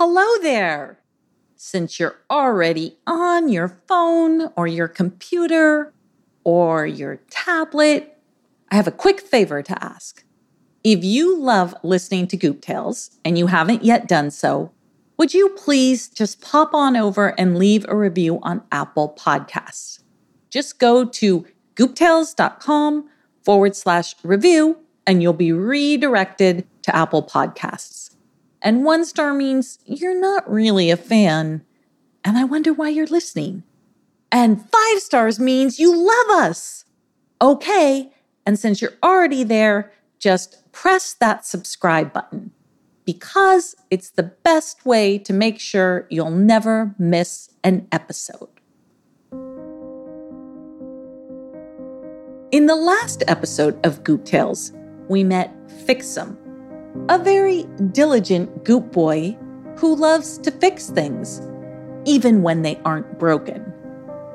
Hello there! Since you're already on your phone or your computer or your tablet, I have a quick favor to ask. If you love listening to Goop Tales and you haven't yet done so, would you please just pop on over and leave a review on Apple Podcasts? Just go to gooptales.com forward slash review and you'll be redirected to Apple Podcasts. And one star means you're not really a fan, and I wonder why you're listening. And five stars means you love us. Okay, and since you're already there, just press that subscribe button because it's the best way to make sure you'll never miss an episode. In the last episode of Goop Tales, we met Fixum, a very diligent goop boy who loves to fix things, even when they aren't broken.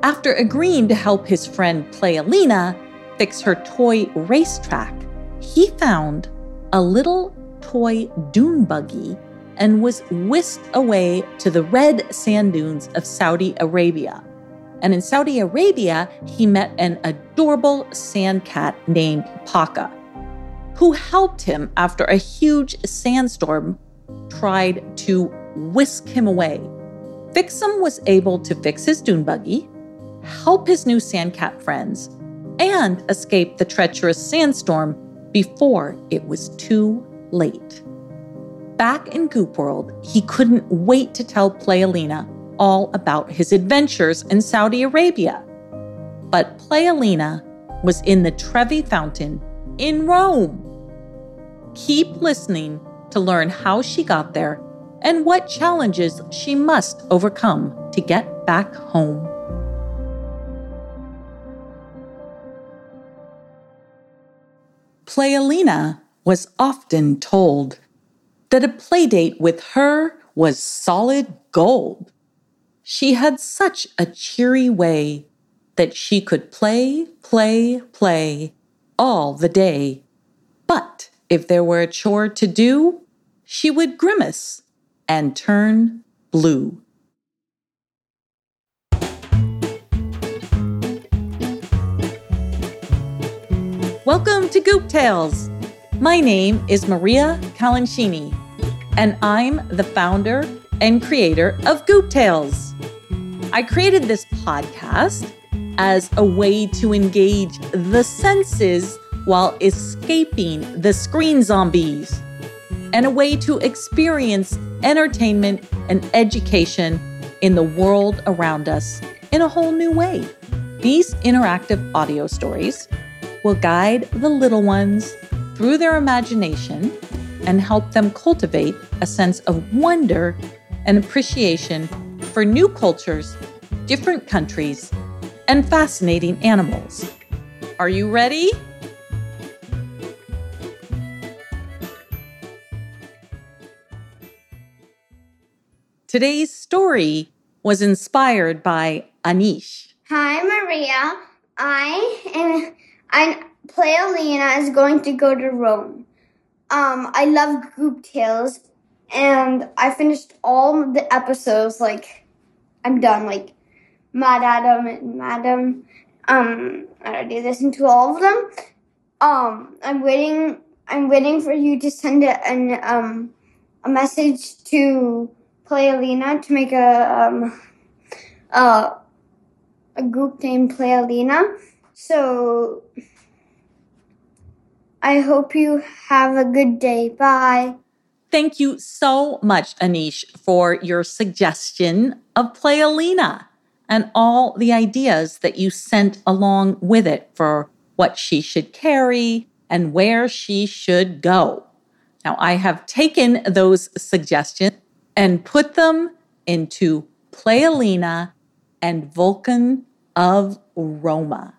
After agreeing to help his friend Playalina fix her toy racetrack, he found a little toy dune buggy and was whisked away to the red sand dunes of Saudi Arabia. And in Saudi Arabia, he met an adorable sand cat named Paka who helped him after a huge sandstorm tried to whisk him away. Fixum was able to fix his dune buggy, help his new sandcat friends, and escape the treacherous sandstorm before it was too late. Back in Goop World, he couldn't wait to tell Playalina all about his adventures in Saudi Arabia. But Playalina was in the Trevi Fountain in Rome. Keep listening to learn how she got there and what challenges she must overcome to get back home. Playalina was often told that a playdate with her was solid gold. She had such a cheery way that she could play, play, play all the day. But if there were a chore to do, she would grimace and turn blue. Welcome to Goop Tales. My name is Maria Calanchini, and I'm the founder and creator of Goop Tales. I created this podcast as a way to engage the senses while escaping the screen zombies, and a way to experience entertainment and education in the world around us in a whole new way. These interactive audio stories will guide the little ones through their imagination and help them cultivate a sense of wonder and appreciation for new cultures, different countries, and fascinating animals. Are you ready? Today's story was inspired by Anish. Hi, Maria. I am. I Playalina is going to go to Rome. Um, I love Goop Tales, and I finished all the episodes. Like, I'm done. Like, MaddAddam and Madam. Um, I already listened to all of them. Um, I'm waiting. I'm waiting for you to send an um a message to Playalina to make a um, a group named Playalina. So I hope you have a good day. Bye. Thank you so much, Anish, for your suggestion of Playalina and all the ideas that you sent along with it for what she should carry and where she should go. Now, I have taken those suggestions and put them into Playalina and Vulcan of Roma.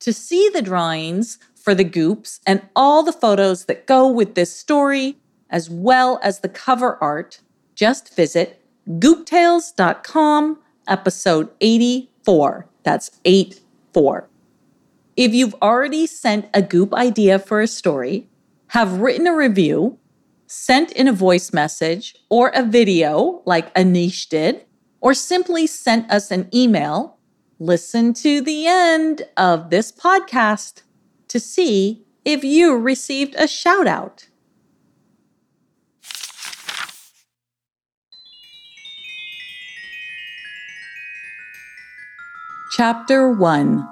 To see the drawings for the goops and all the photos that go with this story, as well as the cover art, just visit gooptales.com, episode 84. That's 84. If you've already sent a goop idea for a story, have written a review, sent in a voice message or a video like Anish did, or simply sent us an email, listen to the end of this podcast to see if you received a shout out. Chapter 1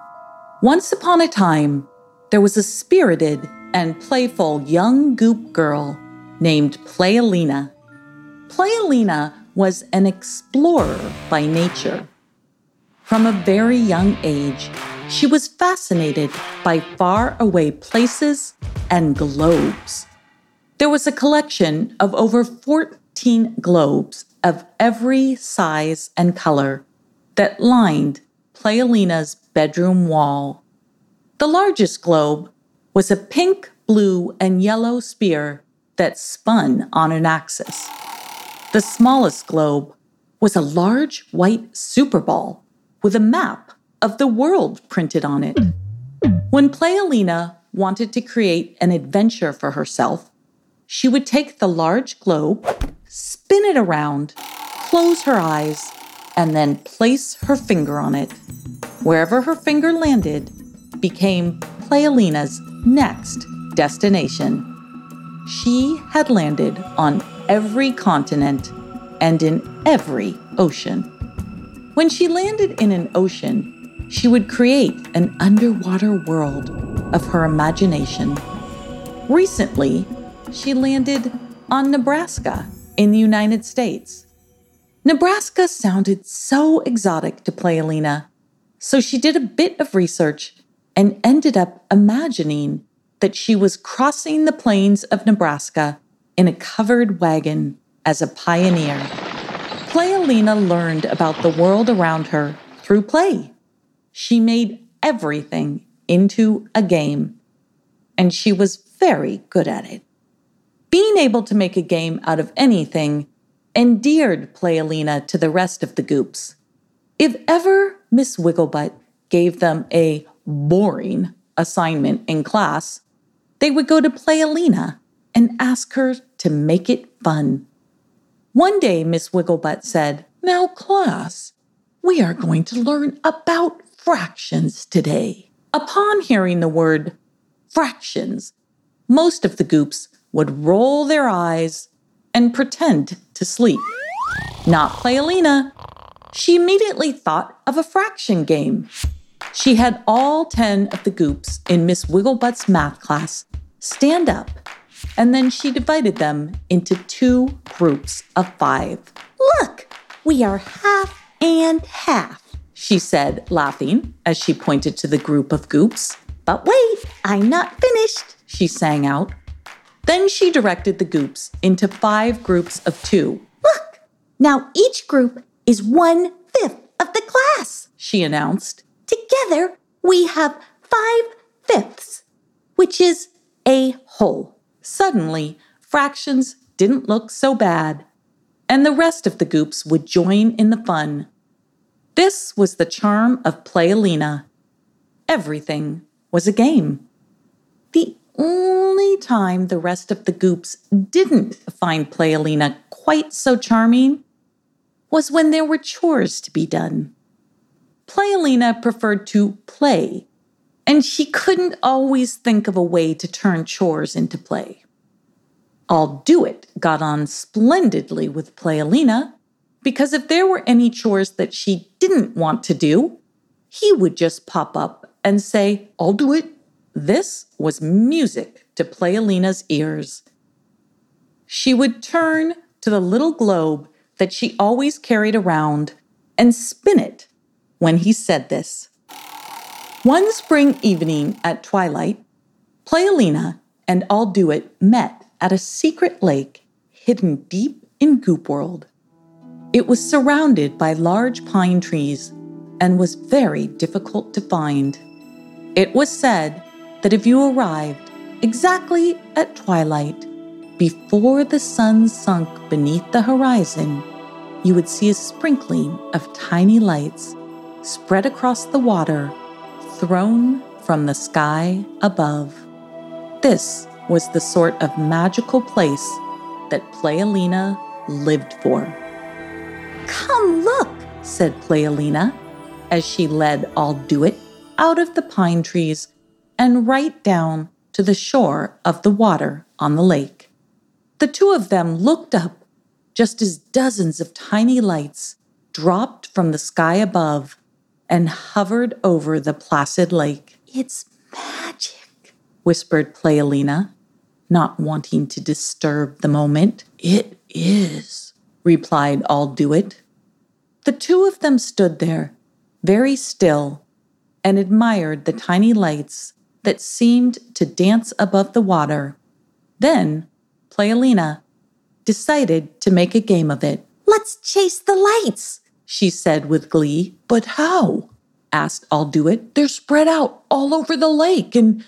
Once upon a time, there was a spirited and playful young goop girl named Playalina. Playalina was an explorer by nature. From a very young age, she was fascinated by far-away places and globes. There was a collection of over 14 globes of every size and color that lined Playalina's bedroom wall. The largest globe was a pink, blue, and yellow sphere that spun on an axis. The smallest globe was a large white superball with a map of the world printed on it. When Playalina wanted to create an adventure for herself, she would take the large globe, spin it around, close her eyes, and then place her finger on it. Wherever her finger landed became Playalina's next destination. She had landed on every continent and in every ocean. When she landed in an ocean, she would create an underwater world of her imagination. Recently, she landed on Nebraska in the United States. Nebraska sounded so exotic to Playalina, so she did a bit of research and ended up imagining that she was crossing the plains of Nebraska in a covered wagon as a pioneer. Playalina learned about the world around her through play. She made everything into a game, and she was very good at it. Being able to make a game out of anything endeared Playalina to the rest of the goops. If ever Miss Wigglebutt gave them a boring assignment in class, they would go to Playalina and ask her to make it fun. One day, Miss Wigglebutt said, Now, class, we are going to learn about fractions today. Upon hearing the word fractions, most of the goops would roll their eyes and pretend to sleep. Not Playalina. She immediately thought of a fraction game. She had all 10 of the goops in Miss Wigglebutt's math class stand up, and then she divided them into two groups of five. Look, we are half and half, she said, laughing as she pointed to the group of goops. But wait, I'm not finished, she sang out. Then she directed the goops into five groups of two. Look, now each group is one fifth of the class, she announced. Together, we have five fifths, which is a whole. Suddenly, fractions didn't look so bad, and the rest of the goops would join in the fun. This was the charm of Playalina. Everything was a game. The only time the rest of the goops didn't find Playalina quite so charming was when there were chores to be done. Playalina preferred to play, and she couldn't always think of a way to turn chores into play. I'll Do It got on splendidly with Playalina because if there were any chores that she didn't want to do, he would just pop up and say, I'll do it. This was music to Playalina's ears. She would turn to the little globe that she always carried around and spin it when he said this. One spring evening at twilight, Playalina and I'll Do It met at a secret lake hidden deep in Goop World. It was surrounded by large pine trees and was very difficult to find. It was said that if you arrived exactly at twilight, before the sun sunk beneath the horizon, you would see a sprinkling of tiny lights spread across the water, thrown from the sky above. This was the sort of magical place that Playalina lived for. Come look, said Playalina as she led I'll Do It out of the pine trees and right down to the shore of the water on the lake. The two of them looked up just as dozens of tiny lights dropped from the sky above and hovered over the placid lake. It's magic, whispered Playalina, not wanting to disturb the moment. It is, replied I'll Do It. The two of them stood there, very still, and admired the tiny lights that seemed to dance above the water. Then, Playalina decided to make a game of it. Let's chase the lights, she said with glee. But how? asked I'll Do It. They're spread out all over the lake, and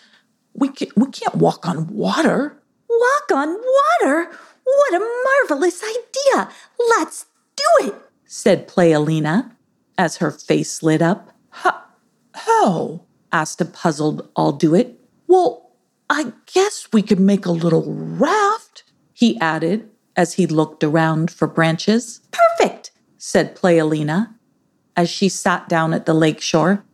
we, can, we can't walk on water. Walk on water? What a marvelous idea! Let's do it, said Playalina as her face lit up. How? asked a puzzled I'll Do It. Well, I guess we could make a little raft, he added as he looked around for branches. Perfect, said Playalina as she sat down at the lake shore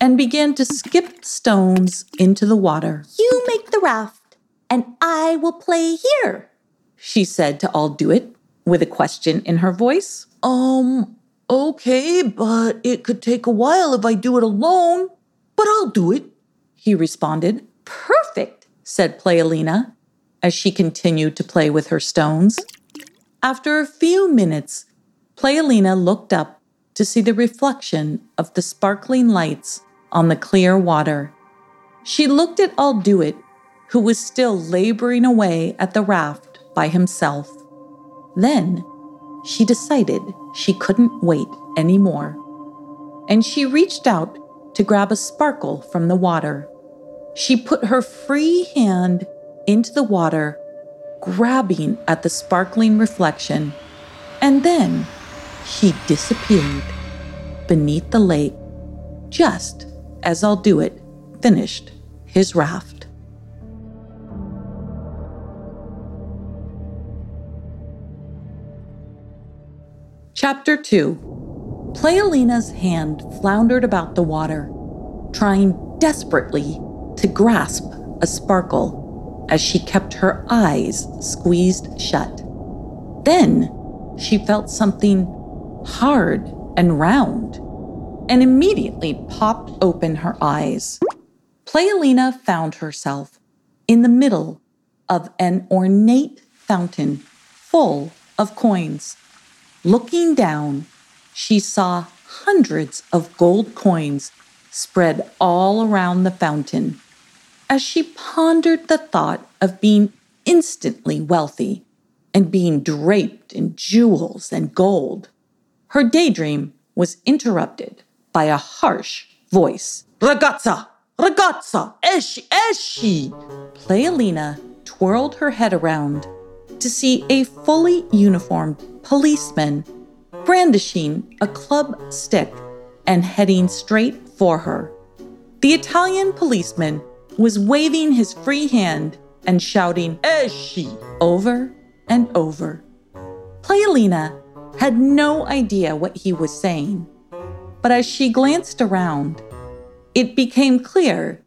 and began to skip stones into the water. You make the raft, and I will play here, she said to I'll Do It with a question in her voice. Um, okay, but it could take a while if I do it alone. But I'll do it, he responded. Perfect, said Playalina as she continued to play with her stones. After a few minutes, Playalina looked up to see the reflection of the sparkling lights on the clear water. She looked at I'll Do It, who was still laboring away at the raft by himself. Then she decided she couldn't wait anymore. And she reached out to grab a sparkle from the water. She put her free hand into the water, grabbing at the sparkling reflection, and then she disappeared beneath the lake just as I'll Do It finished his raft. Chapter 2 Playalina's hand floundered about the water, trying desperately to grasp a sparkle as she kept her eyes squeezed shut. Then she felt something hard and round and immediately popped open her eyes. Playalina found herself in the middle of an ornate fountain full of coins. Looking down, she saw hundreds of gold coins spread all around the fountain. As she pondered the thought of being instantly wealthy and being draped in jewels and gold, her daydream was interrupted by a harsh voice. Ragazza! Ragazza! Esci! Esci! Playalina twirled her head around to see a fully uniformed policeman brandishing a club stick and heading straight for her. The Italian policeman was waving his free hand and shouting, Esci! over and over. Playalina had no idea what he was saying, but as she glanced around, it became clear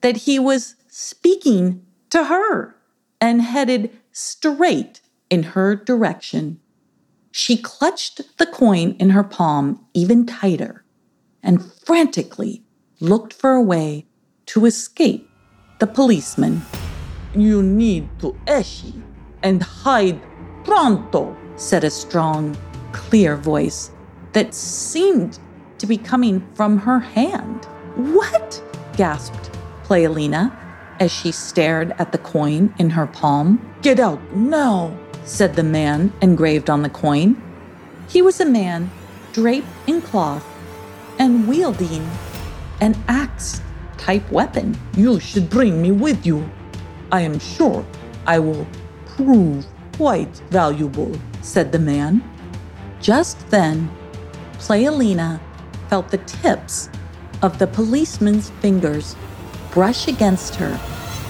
that he was speaking to her and headed straight in her direction. She clutched the coin in her palm even tighter and frantically looked for a way to escape the policeman. You need to esci and hide pronto, said a strong, clear voice that seemed to be coming from her hand. What? gasped Playalina as she stared at the coin in her palm. Get out now, said the man engraved on the coin. He was a man draped in cloth and wielding an axe type weapon. You should bring me with you. I am sure I will prove quite valuable, said the man. Just then, Playalina felt the tips of the policeman's fingers brush against her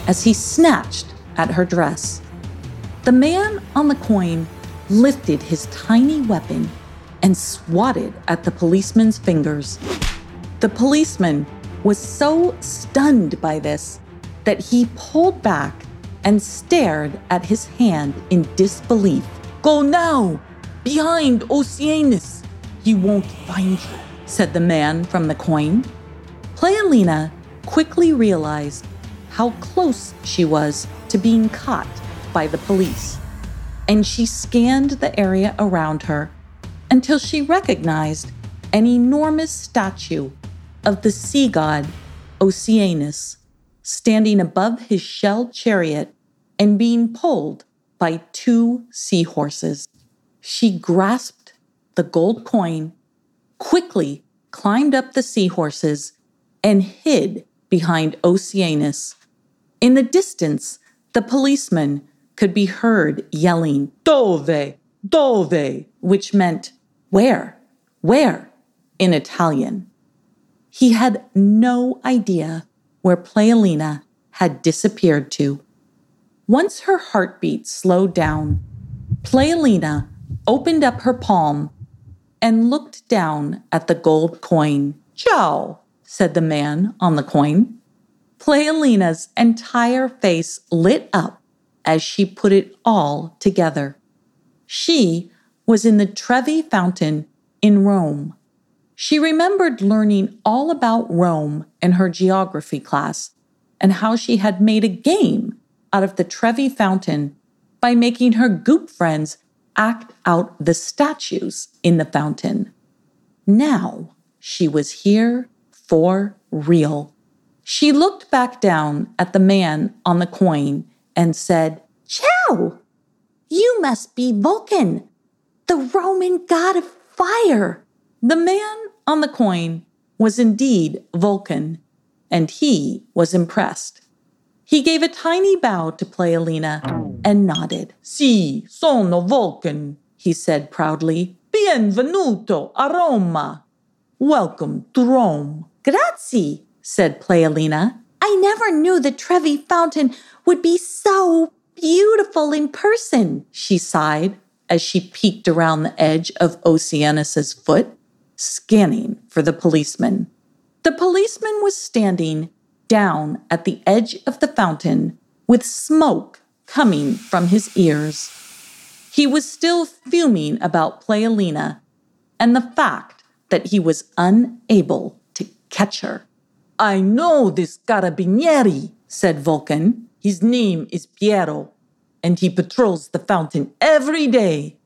as he snatched at her dress. The man on the coin lifted his tiny weapon and swatted at the policeman's fingers. The policeman was so stunned by this that he pulled back and stared at his hand in disbelief. Go now! Behind Oceanus! He won't find you, said the man from the coin. Playalina quickly realized how close she was to being caught by the police, and she scanned the area around her until she recognized an enormous statue of the sea god Oceanus standing above his shell chariot and being pulled by two seahorses. She grasped the gold coin, quickly climbed up the seahorses, and hid behind Oceanus. In the distance, the policeman could be heard yelling, Dove, Dove, which meant, Where? Where? in Italian. He had no idea where Playalina had disappeared to. Once her heartbeat slowed down, Playalina opened up her palm and looked down at the gold coin. Ciao, said the man on the coin. Playalina's entire face lit up as she put it all together. She was in the Trevi Fountain in Rome. She remembered learning all about Rome in her geography class and how she had made a game out of the Trevi Fountain by making her goop friends act out the statues in the fountain. Now she was here for real. She looked back down at the man on the coin and said, Ciao! You must be Vulcan, the Roman god of fire. The man on the coin was indeed Vulcan, and he was impressed. He gave a tiny bow to Playalina and nodded. Si, sono Vulcan, he said proudly. Bienvenuto a Roma. Welcome to Rome. Grazie, said Playalina. I never knew the Trevi Fountain would be so beautiful in person, she sighed as she peeked around the edge of Oceanus's foot, scanning for the policeman. The policeman was standing down at the edge of the fountain with smoke coming from his ears. He was still fuming about Playalina and the fact that he was unable to catch her. I know this carabinieri, said Vulcan. His name is Piero, and he patrols the fountain every day.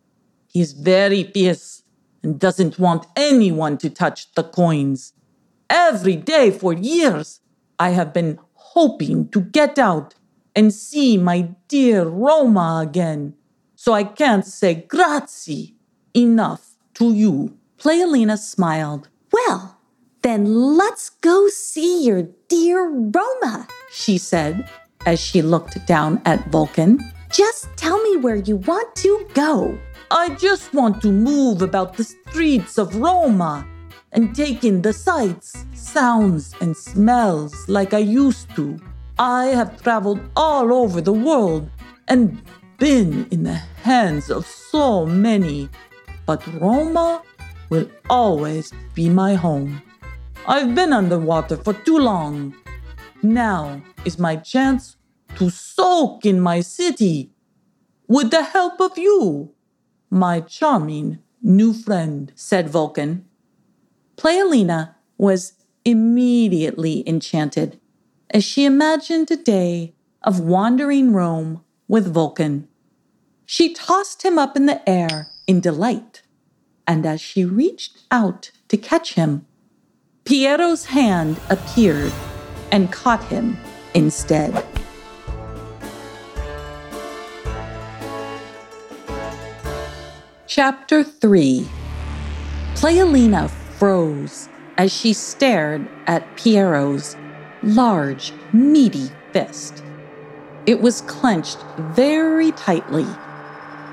He is very fierce and doesn't want anyone to touch the coins. Every day for years, I have been hoping to get out and see my dear Roma again. So I can't say grazie enough to you. Playalina smiled. Well, then let's go see your dear Roma, she said as she looked down at Vulcan. Just tell me where you want to go. I just want to move about the streets of Roma and take in the sights, sounds, and smells like I used to. I have traveled all over the world and been in the hands of so many, but Roma will always be my home. I've been underwater for too long. Now is my chance to soak in my city with the help of you, my charming new friend, said Vulcan. Playalina was immediately enchanted as she imagined a day of wandering Rome with Vulcan. She tossed him up in the air in delight, and as she reached out to catch him, Piero's hand appeared and caught him instead. Chapter 3 Playalina froze as she stared at Piero's large, meaty fist. It was clenched very tightly,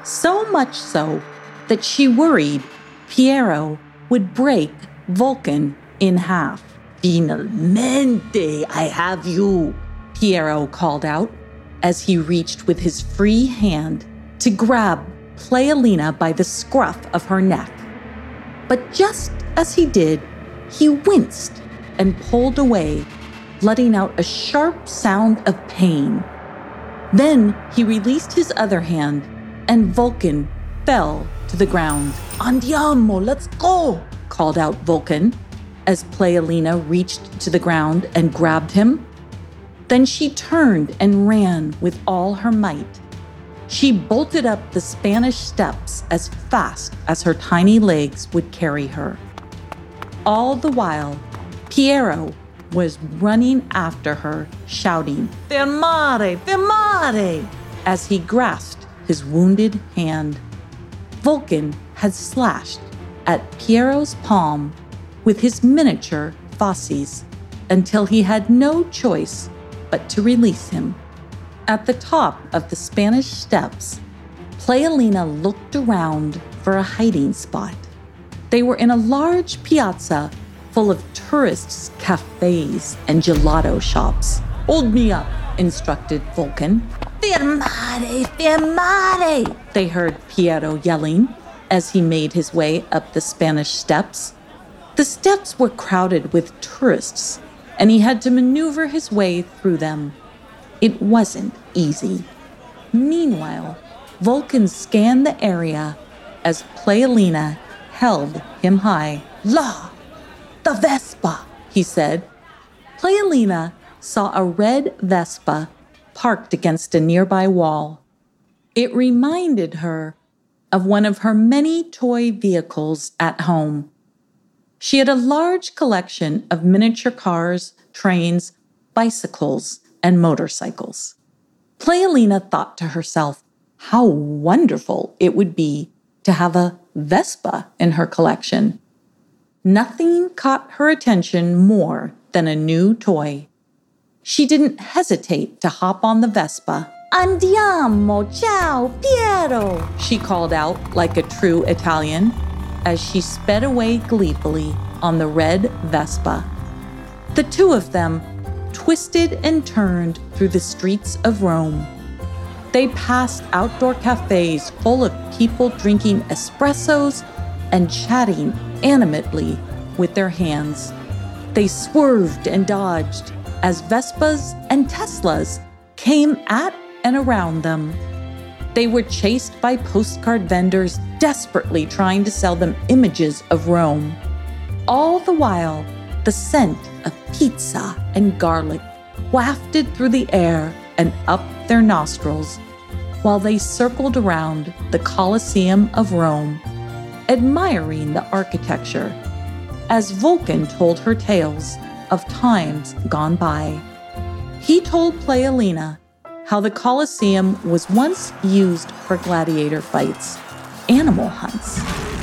so much so that she worried Piero would break Vulcan in half. Finalmente, I have you, Piero called out as he reached with his free hand to grab Playalina by the scruff of her neck. But just as he did, he winced and pulled away, letting out a sharp sound of pain. Then he released his other hand, and Vulcan fell to the ground. Andiamo, let's go, called out Vulcan as Playalina reached to the ground and grabbed him. Then she turned and ran with all her might. She bolted up the Spanish steps as fast as her tiny legs would carry her. All the while, Piero was running after her, shouting, Fermare, fermare, as he grasped his wounded hand. Vulcan had slashed at Piero's palm with his miniature fasces until he had no choice but to release him. At the top of the Spanish steps, Playalina looked around for a hiding spot. They were in a large piazza full of tourists' cafes and gelato shops. Hold me up, instructed Vulcan. Firmare, firmare, they heard Piero yelling as he made his way up the Spanish steps. The steps were crowded with tourists, and he had to maneuver his way through them. It wasn't easy. Meanwhile, Vulcan scanned the area as Playalina held him high. La! The Vespa, he said. Playalina saw a red Vespa parked against a nearby wall. It reminded her of one of her many toy vehicles at home. She had a large collection of miniature cars, trains, bicycles, and motorcycles. Playalina thought to herself how wonderful it would be to have a Vespa in her collection. Nothing caught her attention more than a new toy. She didn't hesitate to hop on the Vespa. Andiamo, ciao, Piero, she called out like a true Italian as she sped away gleefully on the red Vespa. The two of them twisted and turned through the streets of Rome. They passed outdoor cafes full of people drinking espressos and chatting animatedly with their hands. They swerved and dodged as Vespas and Teslas came at and around them. They were chased by postcard vendors desperately trying to sell them images of Rome. All the while, the scent of pizza and garlic wafted through the air and up their nostrils while they circled around the Colosseum of Rome, admiring the architecture as Vulcan told her tales of times gone by. He told Playalina how the Colosseum was once used for gladiator fights, animal hunts,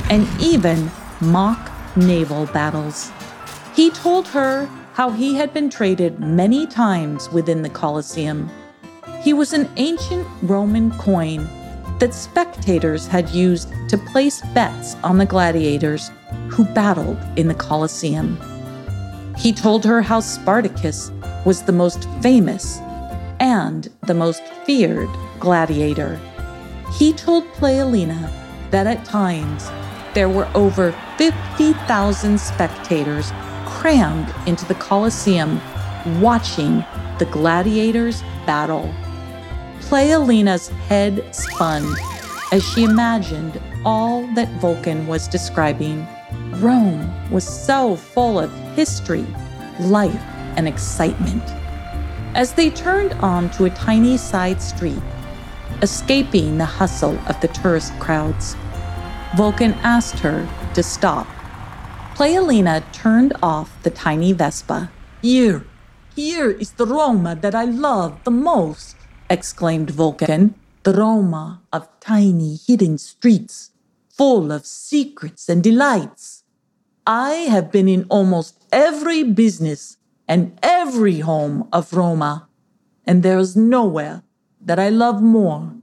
and even mock naval battles. He told her how he had been traded many times within the Colosseum. He was an ancient Roman coin that spectators had used to place bets on the gladiators who battled in the Colosseum. He told her how Spartacus was the most famous and the most feared gladiator. He told Playalina that at times there were over 50,000 spectators crammed into the Colosseum watching the gladiators battle. Playalina's head spun as she imagined all that Vulcan was describing. Rome was so full of history, life, and excitement. As they turned on to a tiny side street, escaping the hustle of the tourist crowds, Vulcan asked her to stop. Playalina turned off the tiny Vespa. Here, here is the Roma that I love the most, exclaimed Vulcan. The Roma of tiny hidden streets, full of secrets and delights. I have been in almost every business and every home of Roma, and there is nowhere that I love more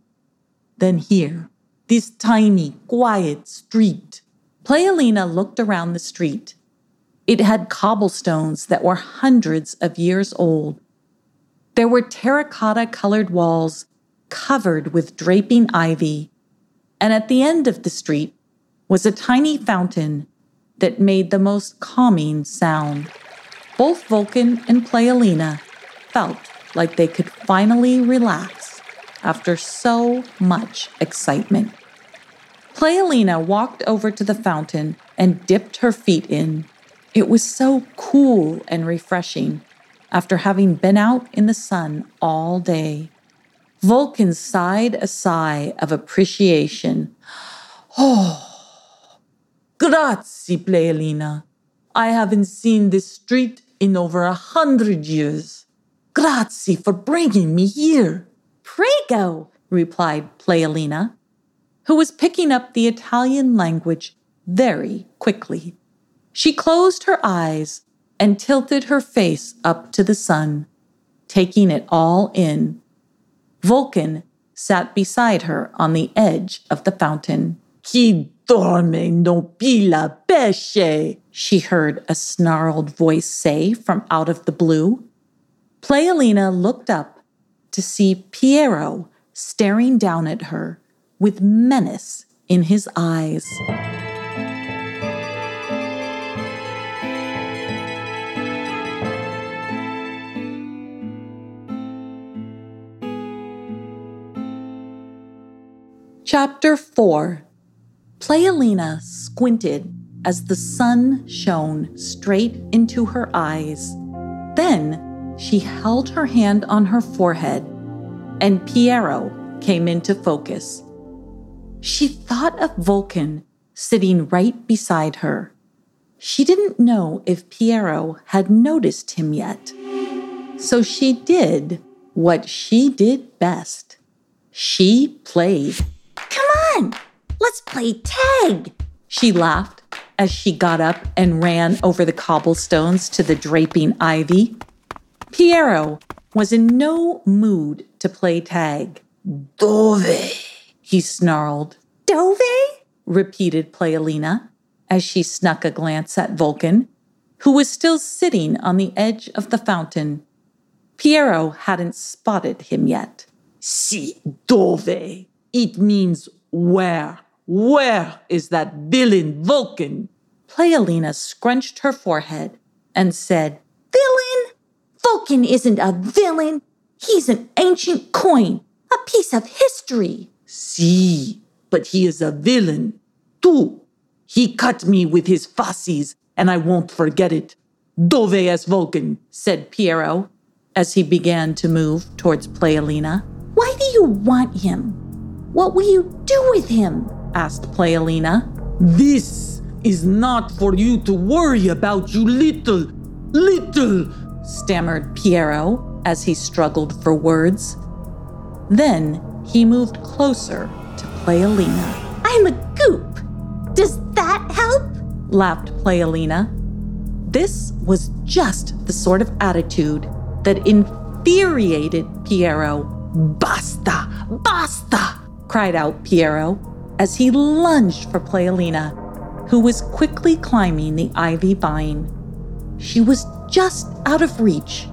than here, this tiny, quiet street. Playalina looked around the street. It had cobblestones that were hundreds of years old. There were terracotta colored walls covered with draping ivy And at the end of the street was a tiny fountain that made the most calming sound. Both Vulcan and Playalina felt like they could finally relax after so much excitement. Playalina walked over to the fountain and dipped her feet in. It was so cool and refreshing after having been out in the sun all day. Vulcan sighed a sigh of appreciation. Oh, grazie, Playalina. I haven't seen this street in over a hundred years. Grazie for bringing me here. Prego, replied Playalina, who was picking up the Italian language very quickly. She closed her eyes and tilted her face up to the sun, taking it all in. Vulcan sat beside her on the edge of the fountain. Qui dorme non pila pesce, she heard a snarled voice say from out of the blue. Playalina looked up to see Piero staring down at her with menace in his eyes. Chapter 4 Playalina squinted as the sun shone straight into her eyes. Then she held her hand on her forehead, and Piero came into focus. She thought of Vulcan sitting right beside her. She didn't know if Piero had noticed him yet. So she did what she did best. She played. Come on, let's play tag, she laughed as she got up and ran over the cobblestones to the draping ivy. Piero was in no mood to play tag. Dove, he snarled. Dove? repeated Playalina as she snuck a glance at Vulcan, who was still sitting on the edge of the fountain. Piero hadn't spotted him yet. Si, dove. It means where. Where is that villain Vulcan? Playalina scrunched her forehead and said, Villain? Vulcan isn't a villain. He's an ancient coin, a piece of history. Si, but he is a villain. too. He cut me with his fasces, and I won't forget it. Dove es Vulcan, said Piero as he began to move towards Playalina. Why do you want him? What will you do with him? asked Playalina. This is not for you to worry about, you little, little, stammered Piero as he struggled for words. Then he moved closer to Playalina. I'm a goop. Does that help? laughed Playalina. This was just the sort of attitude that infuriated Piero. Basta! Basta! Cried out Piero as he lunged for Playalina, who was quickly climbing the ivy vine. She was just out of reach.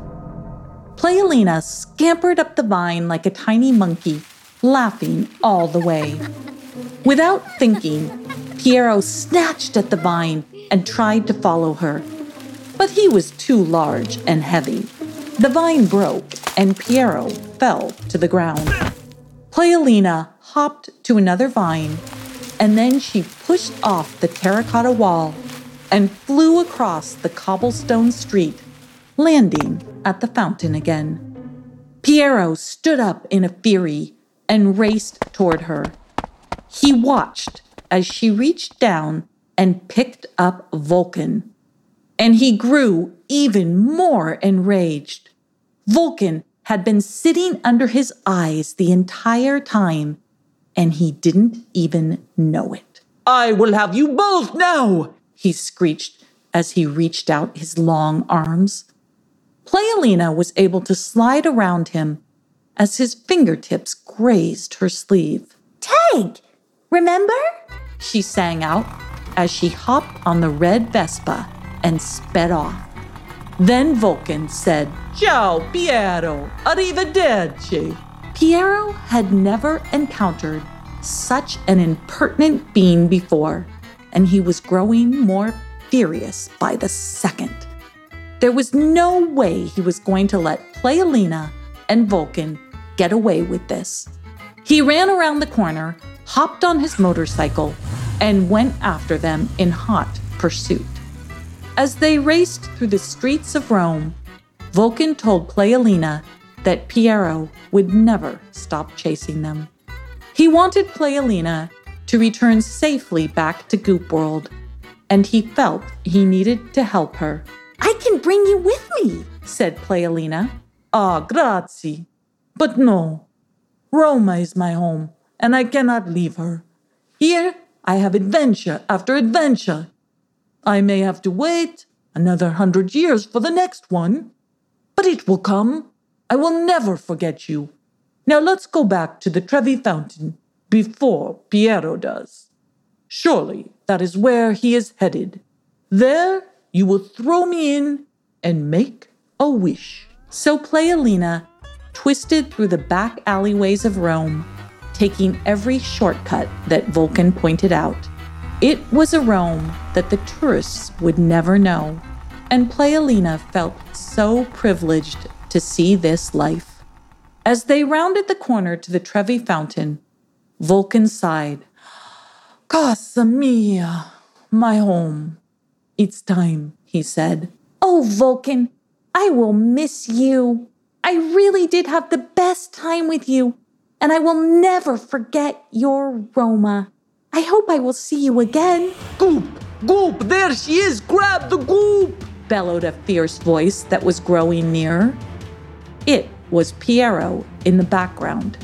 Playalina scampered up the vine like a tiny monkey, laughing all the way. Without thinking, Piero snatched at the vine and tried to follow her. But he was too large and heavy. The vine broke and Piero fell to the ground. Playalina hopped to another vine, and then she pushed off the terracotta wall and flew across the cobblestone street, landing at the fountain again. Piero stood up in a fury and raced toward her. He watched as she reached down and picked up Vulcan, and he grew even more enraged. Vulcan had been sitting under his eyes the entire time and he didn't even know it. I will have you both now, he screeched as he reached out his long arms. Playalina was able to slide around him as his fingertips grazed her sleeve. Tag! Remember? She sang out as she hopped on the red Vespa and sped off. Then Vulcan said, Ciao, Piero, arrivederci. Piero had never encountered such an impertinent being before, and he was growing more furious by the second. There was no way he was going to let Playalina and Vulcan get away with this. He ran around the corner, hopped on his motorcycle, and went after them in hot pursuit. As they raced through the streets of Rome, Vulcan told Playalina that Piero would never stop chasing them. He wanted Playalina to return safely back to Goop World, and he felt he needed to help her. I can bring you with me, said Playalina. Ah, grazie. But no, Roma is my home, and I cannot leave her. Here I have adventure after adventure. I may have to wait another hundred years for the next one, but it will come. I will never forget you. Now let's go back to the Trevi Fountain before Piero does. Surely that is where he is headed. There you will throw me in and make a wish. So Playalina twisted through the back alleyways of Rome, taking every shortcut that Vulcan pointed out. It was a Rome that the tourists would never know, and Playalina felt so privileged to see this life. As they rounded the corner to the Trevi Fountain, Vulcan sighed. Casa mia, my home. It's time, he said. Oh, Vulcan, I will miss you. I really did have the best time with you, and I will never forget your Roma. I hope I will see you again. Goop! Goop! There she is! Grab the goop! bellowed a fierce voice that was growing nearer. It was Piero in the background.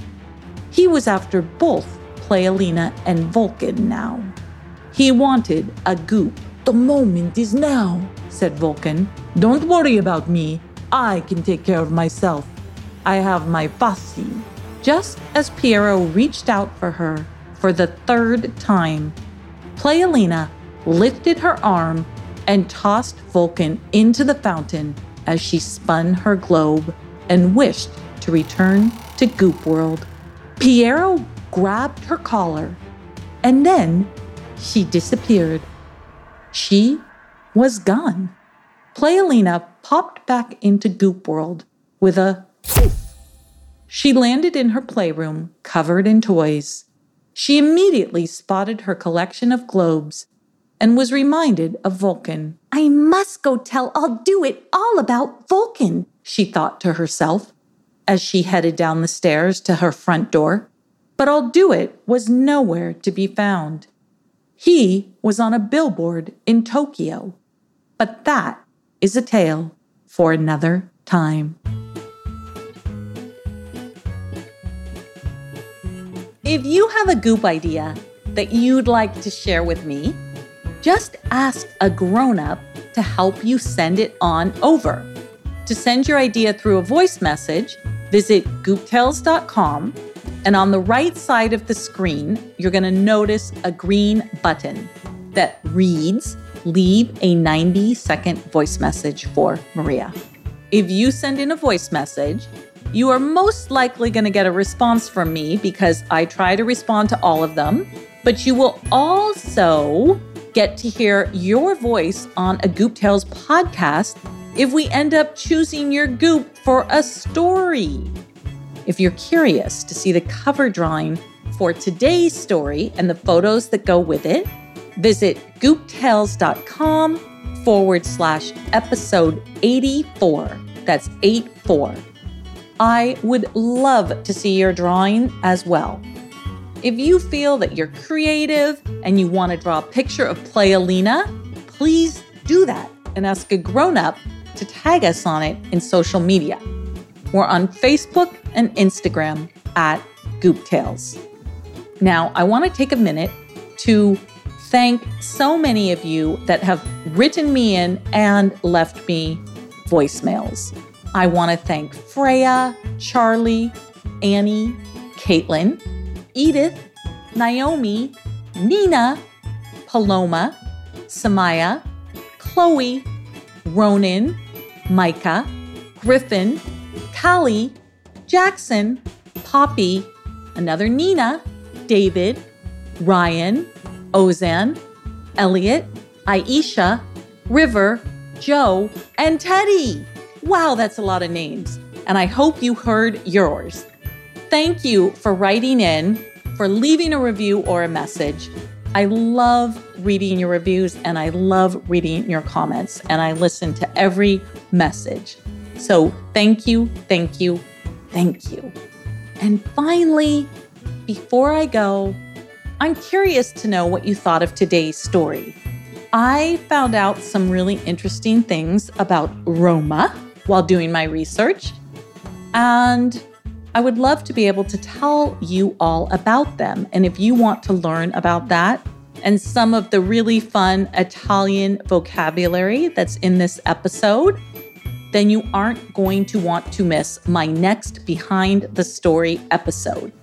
He was after both Playalina and Vulcan now. He wanted a goop. The moment is now, said Vulcan. Don't worry about me. I can take care of myself. I have my Fassi. Just as Piero reached out for her for the third time, Playalina lifted her arm and tossed Vulcan into the fountain as she spun her globe and wished to return to Goop World. Piero grabbed her collar, and then she disappeared. She was gone. Playalina popped back into Goop World with a. She landed in her playroom, covered in toys. She immediately spotted her collection of globes and was reminded of Vulcan. I must go tell I'll do it all about Vulcan, she thought to herself as she headed down the stairs to her front door. But I'll do it was nowhere to be found. He was on a billboard in Tokyo. But that is a tale for another time. If you have a goop idea that you'd like to share with me, just ask a grown up to help you send it on over. To send your idea through a voice message, visit gooptales.com and on the right side of the screen, you're going to notice a green button that reads Leave a 90 second voice message for Maria. If you send in a voice message, you are most likely going to get a response from me because I try to respond to all of them. But you will also get to hear your voice on a Goop Tales podcast if we end up choosing your goop for a story. If you're curious to see the cover drawing for today's story and the photos that go with it, visit gooptales.com forward slash episode 84. That's 84. I would love to see your drawing as well. If you feel that you're creative and you want to draw a picture of Playalina, please do that and ask a grown up to tag us on it in social media. We're on Facebook and Instagram at Goop Tales. Now, I want to take a minute to thank so many of you that have written me in and left me voicemails. I want to thank Freya, Charlie, Annie, Caitlin, Edith, Naomi, Nina, Paloma, Samaya, Chloe, Ronan, Micah, Griffin, Callie, Jackson, Poppy, another Nina, David, Ryan, Ozan, Elliot, Aisha, River, Joe, and Teddy. Wow, that's a lot of names. And I hope you heard yours. Thank you for writing in, for leaving a review or a message. I love reading your reviews and I love reading your comments, and I listen to every message. So thank you, thank you, thank you. And finally, before I go, I'm curious to know what you thought of today's story. I found out some really interesting things about Roma while doing my research, and I would love to be able to tell you all about them. And if you want to learn about that and some of the really fun Italian vocabulary that's in this episode, then you aren't going to want to miss my next Behind the Story episode.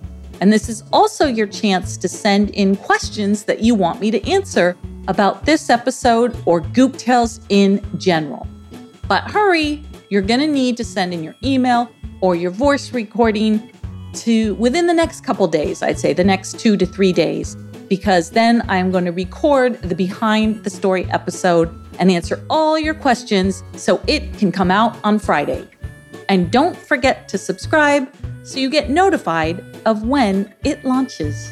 And this is also your chance to send in questions that you want me to answer about this episode or Goop Tales in general. But hurry, you're going to need to send in your email or your voice recording to within the next couple days, I'd say the next 2 to 3 days, because then I'm going to record the behind the story episode and answer all your questions so it can come out on Friday. And don't forget to subscribe so you get notified of when it launches.